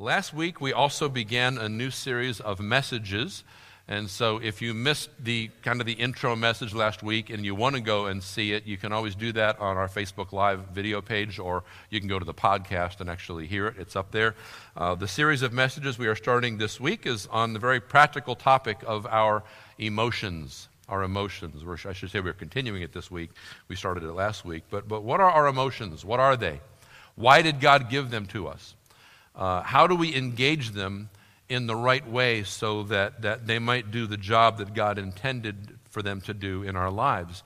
last week, we also began a new series of messages. And so, if you missed the kind of the intro message last week and you want to go and see it, you can always do that on our Facebook Live video page, or you can go to the podcast and actually hear it. It's up there. Uh, the series of messages we are starting this week is on the very practical topic of our emotions. Our emotions. Or I should say we're continuing it this week. We started it last week. But, but what are our emotions? What are they? Why did God give them to us? Uh, how do we engage them in the right way so that, that they might do the job that God intended for them to do in our lives?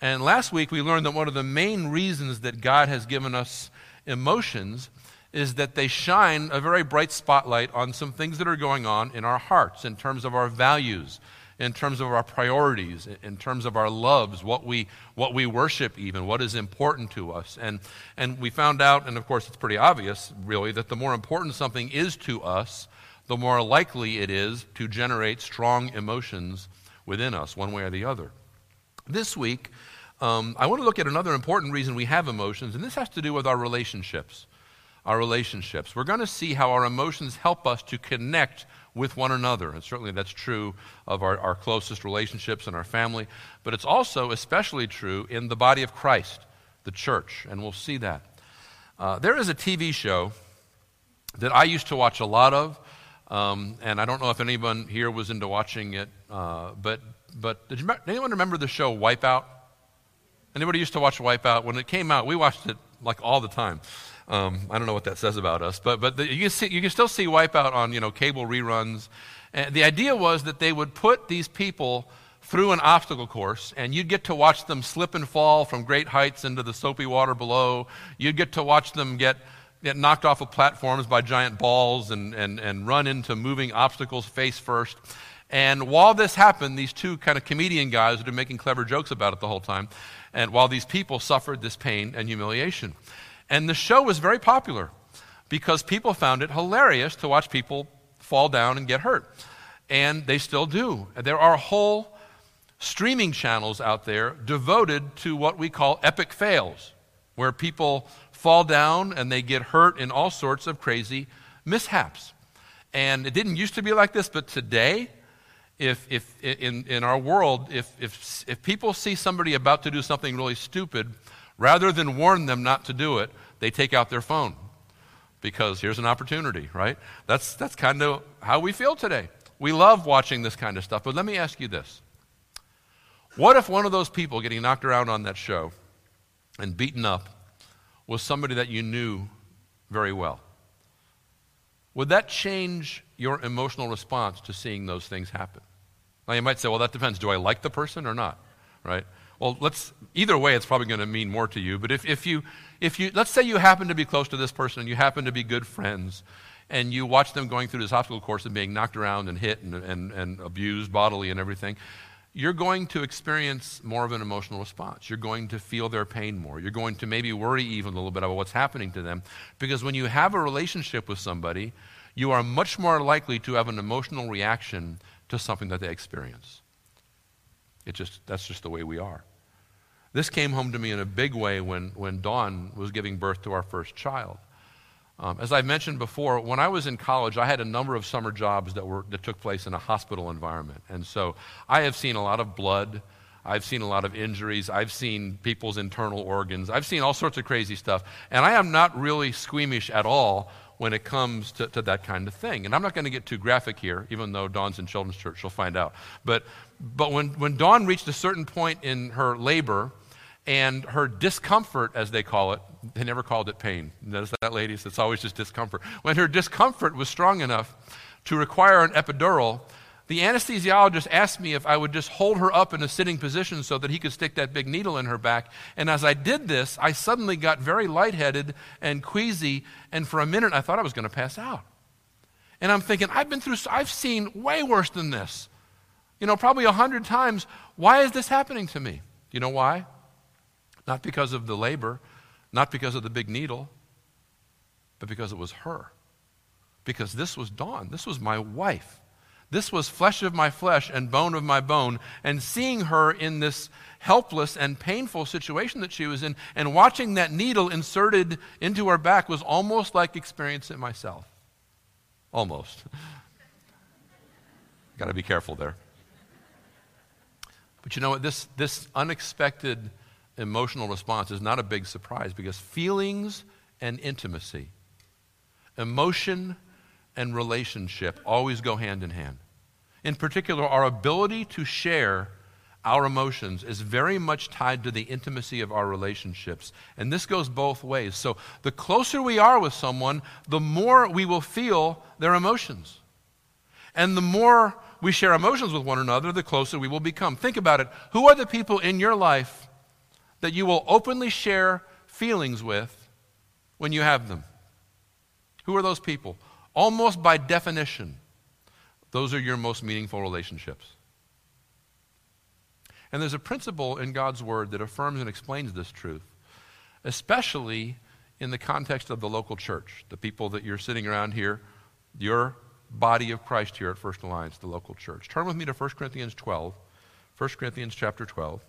And last week we learned that one of the main reasons that God has given us emotions is that they shine a very bright spotlight on some things that are going on in our hearts in terms of our values, in terms of our priorities, in terms of our loves, what we, what we worship, even, what is important to us. And, and we found out, and of course it's pretty obvious, really, that the more important something is to us, the more likely it is to generate strong emotions within us, one way or the other. This week, um, I want to look at another important reason we have emotions, and this has to do with our relationships. Our relationships. We're going to see how our emotions help us to connect with one another. And certainly that's true of our, our closest relationships and our family, but it's also especially true in the body of Christ, the church, and we'll see that. Uh, there is a TV show that I used to watch a lot of, um, and I don't know if anyone here was into watching it, uh, but, but did you, anyone remember the show Wipeout? Anybody used to watch Wipeout? When it came out, we watched it like all the time. Um, I don't know what that says about us, but, but the, you, can see, you can still see Wipeout on you know, cable reruns. And the idea was that they would put these people through an obstacle course, and you'd get to watch them slip and fall from great heights into the soapy water below. You'd get to watch them get, get knocked off of platforms by giant balls and, and, and run into moving obstacles face first. And while this happened, these two kind of comedian guys were making clever jokes about it the whole time. And while these people suffered this pain and humiliation. And the show was very popular because people found it hilarious to watch people fall down and get hurt. And they still do. There are whole streaming channels out there devoted to what we call epic fails, where people fall down and they get hurt in all sorts of crazy mishaps. And it didn't used to be like this, but today, if, if in, in our world, if, if, if people see somebody about to do something really stupid, Rather than warn them not to do it, they take out their phone because here's an opportunity, right? That's, that's kind of how we feel today. We love watching this kind of stuff. But let me ask you this What if one of those people getting knocked around on that show and beaten up was somebody that you knew very well? Would that change your emotional response to seeing those things happen? Now, you might say, well, that depends. Do I like the person or not? Right? Well, let's, either way, it's probably going to mean more to you. But if, if, you, if you, let's say you happen to be close to this person and you happen to be good friends, and you watch them going through this obstacle course and being knocked around and hit and, and, and abused bodily and everything, you're going to experience more of an emotional response. You're going to feel their pain more. You're going to maybe worry even a little bit about what's happening to them. Because when you have a relationship with somebody, you are much more likely to have an emotional reaction to something that they experience. It just, that's just the way we are. This came home to me in a big way when, when Dawn was giving birth to our first child. Um, as I've mentioned before, when I was in college, I had a number of summer jobs that, were, that took place in a hospital environment. And so I have seen a lot of blood. I've seen a lot of injuries. I've seen people's internal organs. I've seen all sorts of crazy stuff. And I am not really squeamish at all when it comes to, to that kind of thing. And I'm not going to get too graphic here, even though Dawn's in children's church, she'll find out. But, but when, when Dawn reached a certain point in her labor, and her discomfort, as they call it, they never called it pain. Notice that, ladies? It's always just discomfort. When her discomfort was strong enough to require an epidural, the anesthesiologist asked me if I would just hold her up in a sitting position so that he could stick that big needle in her back. And as I did this, I suddenly got very lightheaded and queasy, and for a minute I thought I was going to pass out. And I'm thinking, I've been through, I've seen way worse than this. You know, probably a hundred times. Why is this happening to me? You know why? Not because of the labor, not because of the big needle, but because it was her. Because this was Dawn. This was my wife. This was flesh of my flesh and bone of my bone. And seeing her in this helpless and painful situation that she was in, and watching that needle inserted into her back was almost like experiencing it myself. Almost. Got to be careful there. But you know what? This, this unexpected emotional response is not a big surprise because feelings and intimacy, emotion and relationship always go hand in hand. In particular, our ability to share our emotions is very much tied to the intimacy of our relationships. And this goes both ways. So the closer we are with someone, the more we will feel their emotions. And the more we share emotions with one another, the closer we will become. Think about it. Who are the people in your life that you will openly share feelings with when you have them? Who are those people? Almost by definition, those are your most meaningful relationships. And there's a principle in God's Word that affirms and explains this truth, especially in the context of the local church, the people that you're sitting around here, your body of Christ here at First Alliance, the local church. Turn with me to 1 Corinthians 12. 1 Corinthians chapter 12.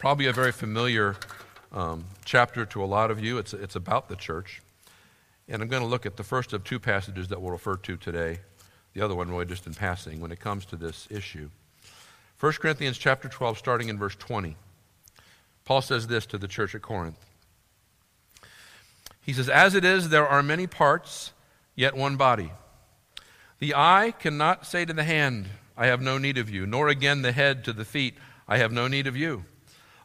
Probably a very familiar um, chapter to a lot of you. It's, it's about the church. And I'm going to look at the first of two passages that we'll refer to today. The other one really just in passing when it comes to this issue. 1 Corinthians chapter 12, starting in verse 20. Paul says this to the church at Corinth. He says, As it is, there are many parts, yet one body. The eye cannot say to the hand, I have no need of you, nor again the head to the feet, I have no need of you.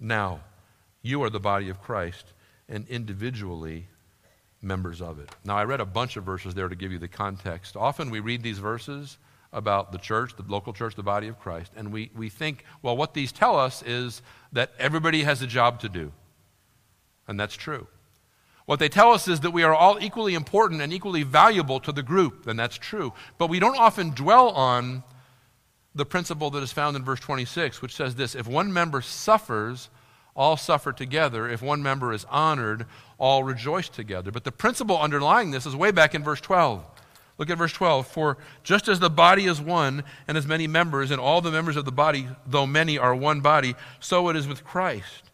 Now, you are the body of Christ, and individually members of it. Now, I read a bunch of verses there to give you the context. Often we read these verses about the church, the local church, the body of Christ, and we, we think, well, what these tell us is that everybody has a job to do. And that's true. What they tell us is that we are all equally important and equally valuable to the group, and that's true. But we don't often dwell on the principle that is found in verse 26, which says this If one member suffers, all suffer together. If one member is honored, all rejoice together. But the principle underlying this is way back in verse 12. Look at verse 12. For just as the body is one and has many members, and all the members of the body, though many, are one body, so it is with Christ.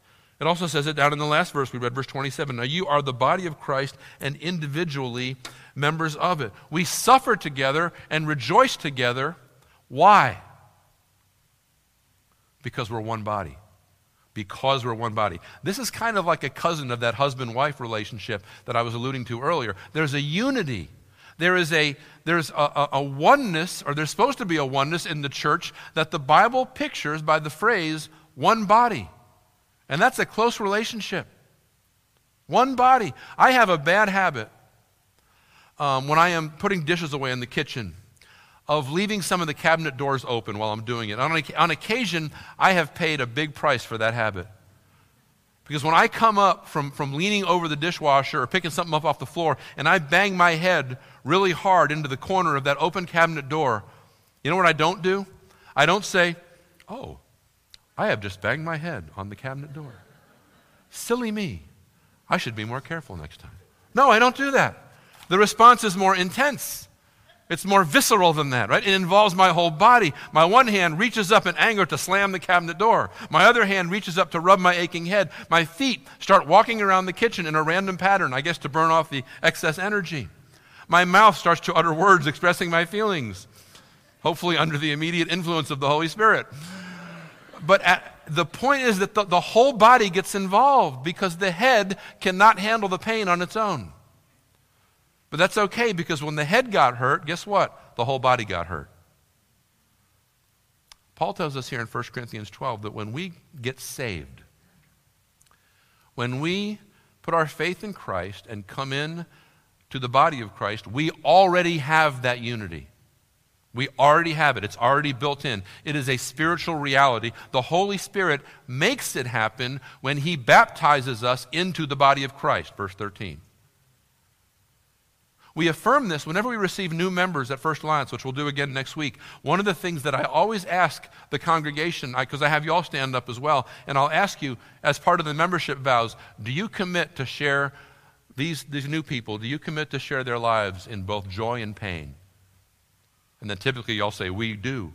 It also says it down in the last verse we read, verse 27. Now you are the body of Christ and individually members of it. We suffer together and rejoice together. Why? Because we're one body. Because we're one body. This is kind of like a cousin of that husband wife relationship that I was alluding to earlier. There's a unity. There is a, there's a, a, a oneness, or there's supposed to be a oneness in the church that the Bible pictures by the phrase one body. And that's a close relationship. One body. I have a bad habit um, when I am putting dishes away in the kitchen of leaving some of the cabinet doors open while I'm doing it. On, on occasion, I have paid a big price for that habit. Because when I come up from, from leaning over the dishwasher or picking something up off the floor and I bang my head really hard into the corner of that open cabinet door, you know what I don't do? I don't say, oh, I have just banged my head on the cabinet door. Silly me. I should be more careful next time. No, I don't do that. The response is more intense. It's more visceral than that, right? It involves my whole body. My one hand reaches up in anger to slam the cabinet door. My other hand reaches up to rub my aching head. My feet start walking around the kitchen in a random pattern, I guess to burn off the excess energy. My mouth starts to utter words expressing my feelings, hopefully under the immediate influence of the Holy Spirit. But at, the point is that the, the whole body gets involved because the head cannot handle the pain on its own. But that's okay because when the head got hurt, guess what? The whole body got hurt. Paul tells us here in 1 Corinthians 12 that when we get saved, when we put our faith in Christ and come in to the body of Christ, we already have that unity. We already have it. It's already built in. It is a spiritual reality. The Holy Spirit makes it happen when He baptizes us into the body of Christ. Verse 13. We affirm this whenever we receive new members at First Alliance, which we'll do again next week. One of the things that I always ask the congregation, because I, I have you all stand up as well, and I'll ask you as part of the membership vows do you commit to share these, these new people, do you commit to share their lives in both joy and pain? And then typically y'all say, We do.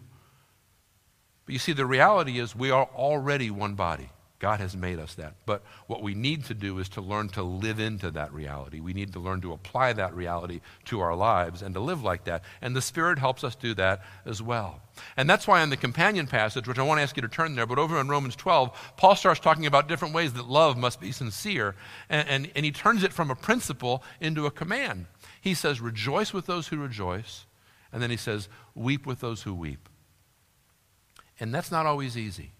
But you see, the reality is we are already one body. God has made us that. But what we need to do is to learn to live into that reality. We need to learn to apply that reality to our lives and to live like that. And the Spirit helps us do that as well. And that's why in the companion passage, which I want to ask you to turn there, but over in Romans 12, Paul starts talking about different ways that love must be sincere. And, and, and he turns it from a principle into a command. He says, Rejoice with those who rejoice. And then he says, Weep with those who weep. And that's not always easy.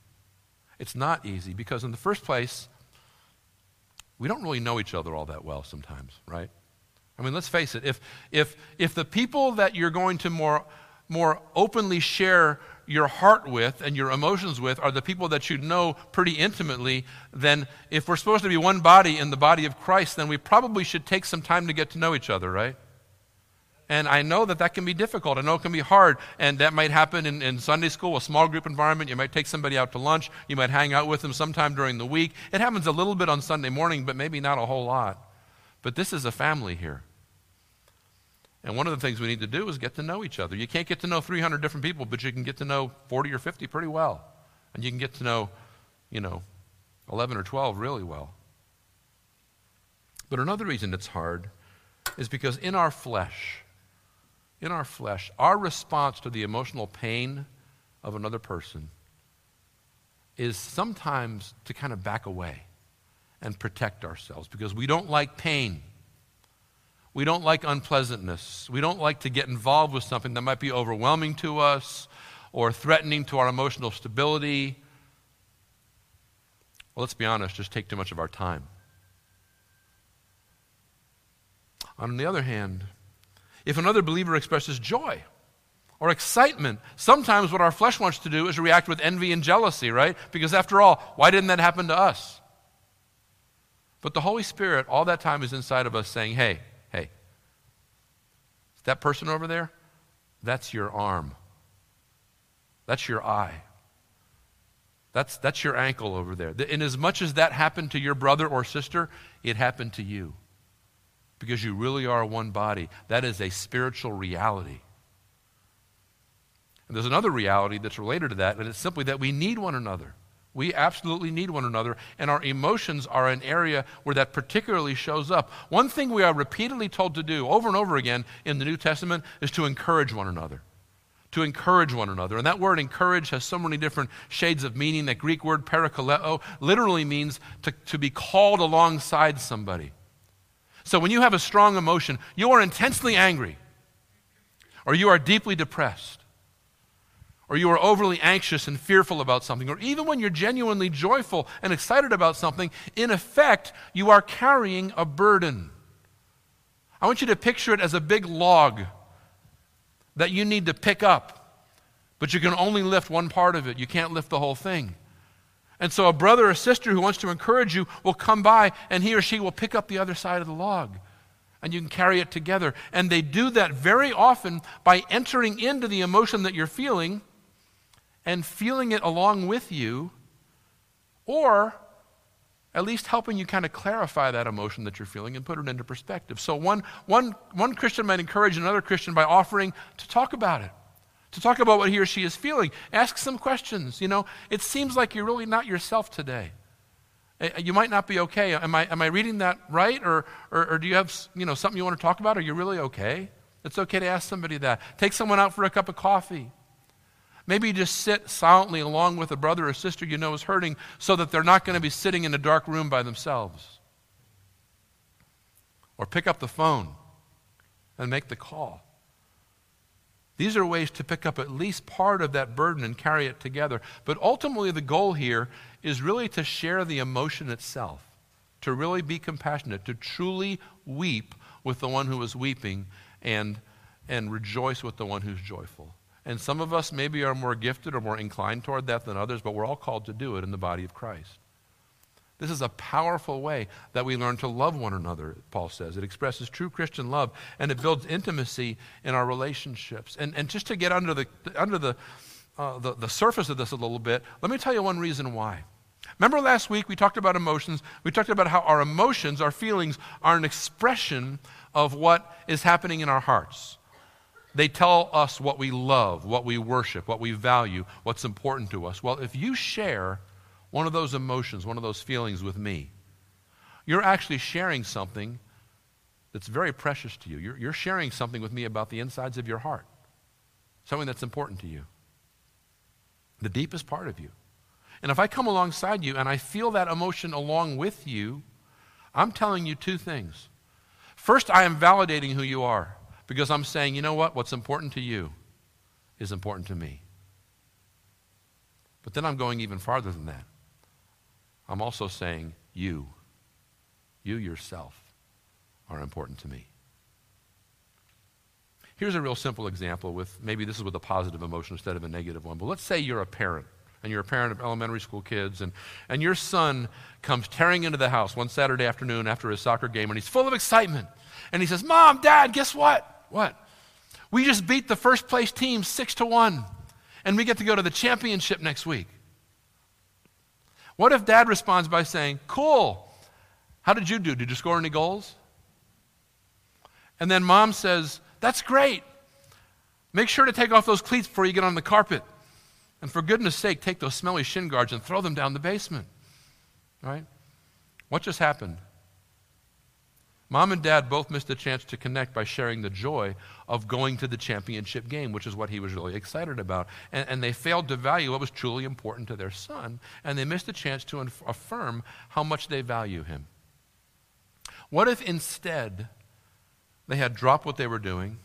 It's not easy because, in the first place, we don't really know each other all that well sometimes, right? I mean, let's face it. If, if, if the people that you're going to more, more openly share your heart with and your emotions with are the people that you know pretty intimately, then if we're supposed to be one body in the body of Christ, then we probably should take some time to get to know each other, right? And I know that that can be difficult. I know it can be hard. And that might happen in, in Sunday school, a small group environment. You might take somebody out to lunch. You might hang out with them sometime during the week. It happens a little bit on Sunday morning, but maybe not a whole lot. But this is a family here. And one of the things we need to do is get to know each other. You can't get to know 300 different people, but you can get to know 40 or 50 pretty well. And you can get to know, you know, 11 or 12 really well. But another reason it's hard is because in our flesh, in our flesh, our response to the emotional pain of another person is sometimes to kind of back away and protect ourselves because we don't like pain. We don't like unpleasantness. We don't like to get involved with something that might be overwhelming to us or threatening to our emotional stability. Well, let's be honest, just take too much of our time. On the other hand, if another believer expresses joy or excitement, sometimes what our flesh wants to do is react with envy and jealousy, right? Because after all, why didn't that happen to us? But the Holy Spirit, all that time, is inside of us saying, hey, hey, that person over there, that's your arm. That's your eye. That's, that's your ankle over there. In as much as that happened to your brother or sister, it happened to you because you really are one body. That is a spiritual reality. And there's another reality that's related to that, and it's simply that we need one another. We absolutely need one another, and our emotions are an area where that particularly shows up. One thing we are repeatedly told to do over and over again in the New Testament is to encourage one another. To encourage one another. And that word encourage has so many different shades of meaning. That Greek word parakaleo literally means to, to be called alongside somebody. So when you have a strong emotion, you are intensely angry, or you are deeply depressed, or you are overly anxious and fearful about something, or even when you're genuinely joyful and excited about something, in effect, you are carrying a burden. I want you to picture it as a big log that you need to pick up, but you can only lift one part of it. You can't lift the whole thing. And so a brother or sister who wants to encourage you will come by and he or she will pick up the other side of the log. And you can carry it together. And they do that very often by entering into the emotion that you're feeling and feeling it along with you, or at least helping you kind of clarify that emotion that you're feeling and put it into perspective. So one, one, one Christian might encourage another Christian by offering to talk about it to talk about what he or she is feeling. Ask some questions. You know, it seems like you're really not yourself today. You might not be okay. Am I, am I reading that right? Or, or, or do you have you know, something you want to talk about? Are you really okay? It's okay to ask somebody that. Take someone out for a cup of coffee. Maybe just sit silently along with a brother or sister you know is hurting so that they're not going to be sitting in a dark room by themselves. Or pick up the phone and make the call. These are ways to pick up at least part of that burden and carry it together. But ultimately, the goal here is really to share the emotion itself, to really be compassionate, to truly weep with the one who is weeping and, and rejoice with the one who's joyful. And some of us maybe are more gifted or more inclined toward that than others, but we're all called to do it in the body of Christ. This is a powerful way that we learn to love one another, Paul says. It expresses true Christian love and it builds intimacy in our relationships. And, and just to get under, the, under the, uh, the, the surface of this a little bit, let me tell you one reason why. Remember last week we talked about emotions? We talked about how our emotions, our feelings, are an expression of what is happening in our hearts. They tell us what we love, what we worship, what we value, what's important to us. Well, if you share one of those emotions, one of those feelings with me, you're actually sharing something that's very precious to you. You're, you're, sharing something with me about the insides of your heart, something that's important to you, the deepest part of you. And if I come alongside you and I feel that emotion along with you, I'm telling you two things. First, I am validating who you are because I'm saying, you know what? What's important to you is important to me. But then I'm going even farther than that. I'm also saying, you, you yourself, are important to me. Here's a real simple example with maybe this is with a positive emotion instead of a negative one. But let's say you're a parent and you're a parent of elementary school kids, and, and your son comes tearing into the house one Saturday afternoon after his soccer game, and he's full of excitement. And he says, Mom, Dad, guess what? What? We just beat the first place team six to one, and we get to go to the championship next week. What if dad responds by saying, Cool, how did you do? Did you score any goals? And then mom says, That's great. Make sure to take off those cleats before you get on the carpet. And for goodness sake, take those smelly shin guards and throw them down the basement. Right? What just happened? Mom and dad both missed a chance to connect by sharing the joy of going to the championship game, which is what he was really excited about. And, and, they failed to value what was truly important to their son, and they missed a chance to inf- affirm how much they value him. What if instead they had dropped what they were doing?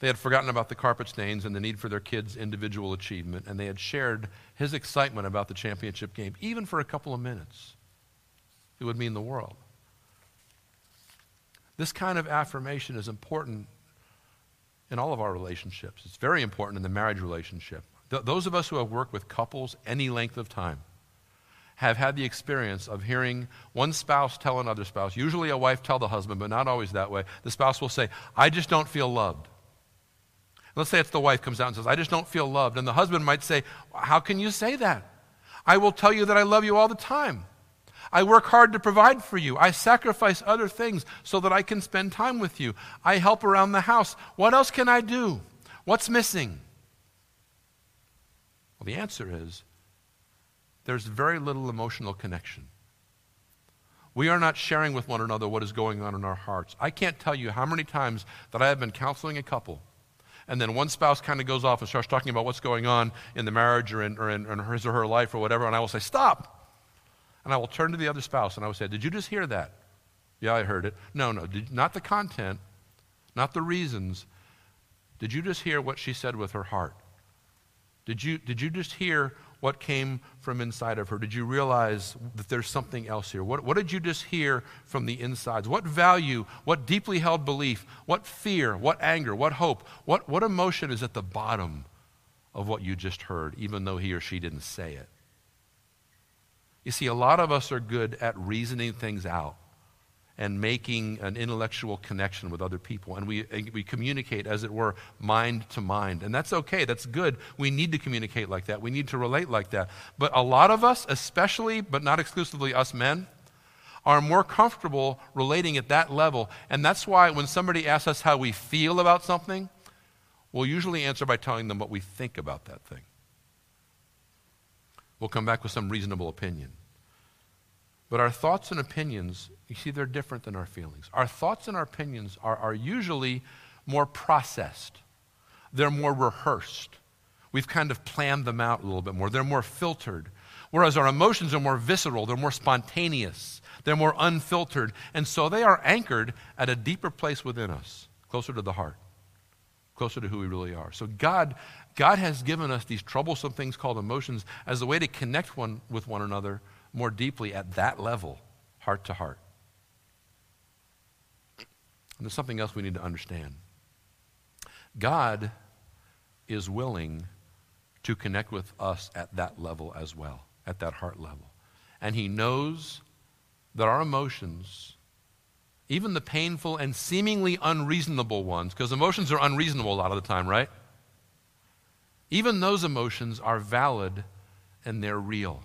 They had forgotten about the carpet stains and the need for their kids' individual achievement, and they had shared his excitement about the championship game, even for a couple of minutes. It would mean the world. This kind of affirmation is important in all of our relationships. It's very important in the marriage relationship. Th- those of us who have worked with couples any length of time have had the experience of hearing one spouse tell another spouse, usually a wife tell the husband, but not always that way. The spouse will say, I just don't feel loved. Let's say it's the wife comes out and says, I just don't feel loved. And the husband might say, How can you say that? I will tell you that I love you all the time. I work hard to provide for you. I sacrifice other things so that I can spend time with you. I help around the house. What else can I do? What's missing? Well, the answer is there's very little emotional connection. We are not sharing with one another what is going on in our hearts. I can't tell you how many times that I have been counseling a couple, and then one spouse kind of goes off and starts talking about what's going on in the marriage or in, or in, in his or her life or whatever, and I will say, Stop. And I will turn to the other spouse and I will say, Did you just hear that? Yeah, I heard it. No, no, did, not the content, not the reasons. Did you just hear what she said with her heart? Did you, did you just hear what came from inside of her? Did you realize that there's something else here? What, what did you just hear from the insides? What value, what deeply held belief, what fear, what anger, what hope, what, what emotion is at the bottom of what you just heard, even though he or she didn't say it? You see, a lot of us are good at reasoning things out and making an intellectual connection with other people. And we, we communicate, as it were, mind to mind. And that's okay, that's good. We need to communicate like that, we need to relate like that. But a lot of us, especially, but not exclusively us men, are more comfortable relating at that level. And that's why when somebody asks us how we feel about something, we'll usually answer by telling them what we think about that thing we'll come back with some reasonable opinion. But our thoughts and opinions, you see, they're different than our feelings. Our thoughts and our opinions are, are usually more processed, they're more rehearsed. We've kind of planned them out a little bit more, they're more filtered. Whereas our emotions are more visceral, they're more spontaneous, they're more unfiltered. And so they are anchored at a deeper place within us, closer to the heart, closer to who we really are. So God God has given us these troublesome things called emotions as a way to connect one with one another more deeply at that level, heart to heart. And there's something else we need to understand. God is willing to connect with us at that level as well, at that heart level. And he knows that our emotions, even the painful and seemingly unreasonable ones, because emotions are unreasonable a lot of the time, right? Even those emotions are valid and they're real.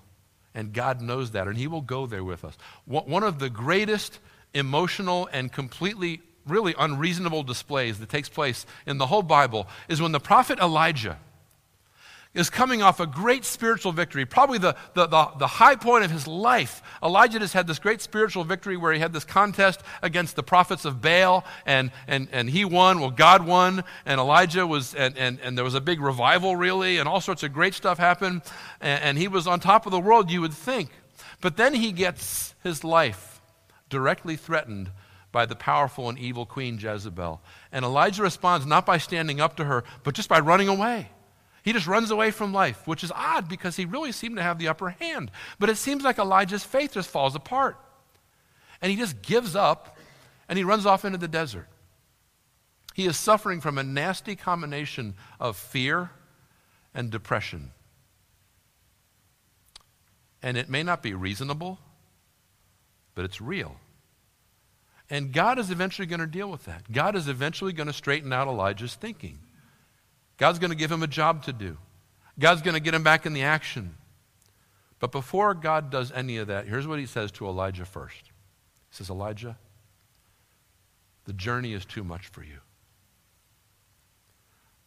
And God knows that, and He will go there with us. One of the greatest emotional and completely, really unreasonable displays that takes place in the whole Bible is when the prophet Elijah is coming off a great spiritual victory, probably the, the, the, the, high point of his life. Elijah just had this great spiritual victory where he had this contest against the prophets of Baal, and, and, and he won. Well, God won, and Elijah was, and, and, and there was a big revival, really, and all sorts of great stuff happened, and, and he was on top of the world, you would think. But then he gets his life directly threatened by the powerful and evil queen Jezebel. And Elijah responds not by standing up to her, but just by running away. He just runs away from life, which is odd because he really seemed to have the upper hand. But it seems like Elijah's faith just falls apart. And he just gives up and he runs off into the desert. He is suffering from a nasty combination of fear and depression. And it may not be reasonable, but it's real. And God is eventually going to deal with that. God is eventually going to straighten out Elijah's thinking. God's going to give him a job to do. God's going to get him back in the action. But before God does any of that, here's what he says to Elijah first. He says, Elijah, the journey is too much for you.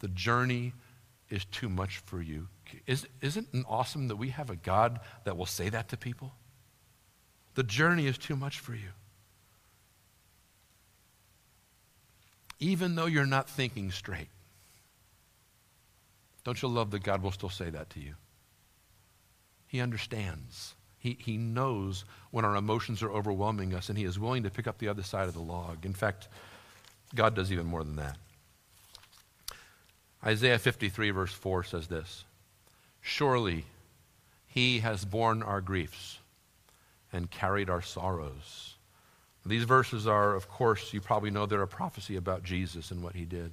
The journey is too much for you. Is, isn't it awesome that we have a God that will say that to people? The journey is too much for you. Even though you're not thinking straight. Don't you love that God will still say that to you? He understands. He, he knows when our emotions are overwhelming us, and He is willing to pick up the other side of the log. In fact, God does even more than that. Isaiah 53, verse 4 says this Surely He has borne our griefs and carried our sorrows. These verses are, of course, you probably know they're a prophecy about Jesus and what He did.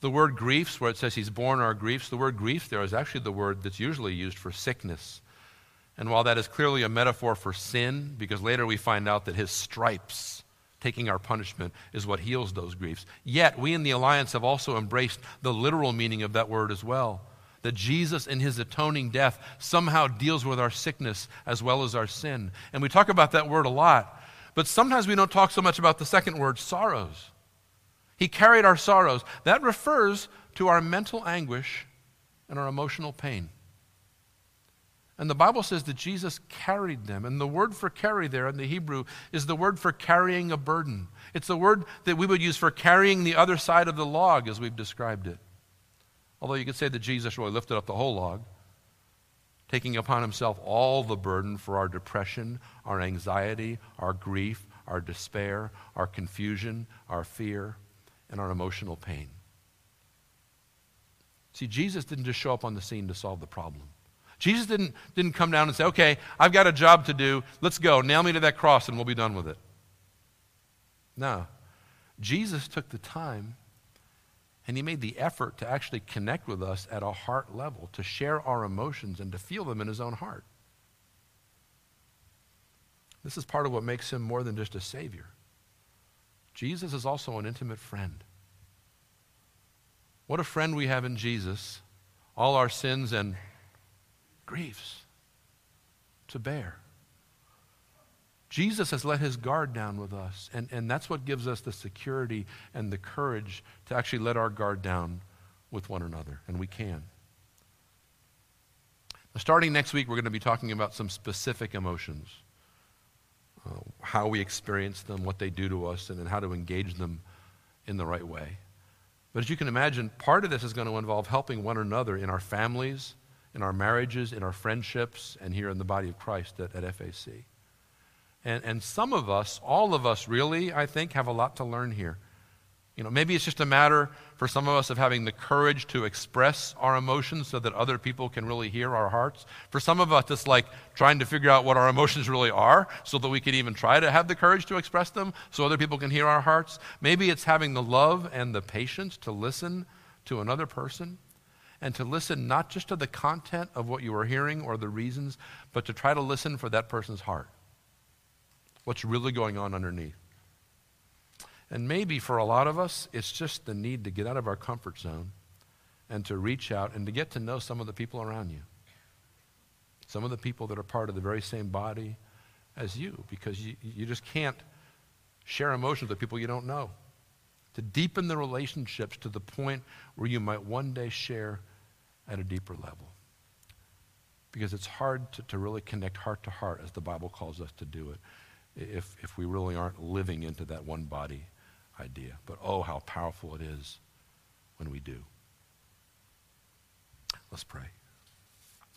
The word griefs, where it says he's borne our griefs, the word grief there is actually the word that's usually used for sickness. And while that is clearly a metaphor for sin, because later we find out that his stripes, taking our punishment, is what heals those griefs, yet we in the Alliance have also embraced the literal meaning of that word as well. That Jesus, in his atoning death, somehow deals with our sickness as well as our sin. And we talk about that word a lot, but sometimes we don't talk so much about the second word, sorrows. He carried our sorrows. That refers to our mental anguish and our emotional pain. And the Bible says that Jesus carried them. And the word for carry there in the Hebrew is the word for carrying a burden. It's the word that we would use for carrying the other side of the log, as we've described it. Although you could say that Jesus really lifted up the whole log, taking upon himself all the burden for our depression, our anxiety, our grief, our despair, our confusion, our fear and our emotional pain. See, Jesus didn't just show up on the scene to solve the problem. Jesus didn't, didn't come down and say, okay, I've got a job to do. Let's go. Nail me to that cross and we'll be done with it. No. Jesus took the time and he made the effort to actually connect with us at a heart level, to share our emotions and to feel them in his own heart. This is part of what makes him more than just a Savior. Jesus is also an intimate friend. What a friend we have in Jesus, all our sins and griefs to bear. Jesus has let his guard down with us, and, and that's what gives us the security and the courage to actually let our guard down with one another, and we can. Starting next week, we're going to be talking about some specific emotions uh, how we experience them, what they do to us, and then how to engage them in the right way. But as you can imagine, part of this is going to involve helping one another in our families, in our marriages, in our friendships, and here in the body of Christ at, at FAC. And, and some of us, all of us really, I think, have a lot to learn here. You know, maybe it's just a matter for some of us of having the courage to express our emotions so that other people can really hear our hearts. For some of us, it's like trying to figure out what our emotions really are so that we can even try to have the courage to express them so other people can hear our hearts. Maybe it's having the love and the patience to listen to another person. and to listen not just to the content of what you are hearing or the reasons, but to try to listen for that person's heart. What's really going on underneath. And maybe for a lot of us, it's just the need to get out of our comfort zone and to reach out and to get to know some of the people around you. Some of the people that are part of the very same body as you, because you, you just can't share emotions with people you don't know. To deepen the relationships to the point where you might one day share at a deeper level. Because it's hard to, to really connect heart to heart, as the Bible calls us to do it, if, if we really aren't living into that one body idea. But oh, how powerful it is when we do. Let's pray.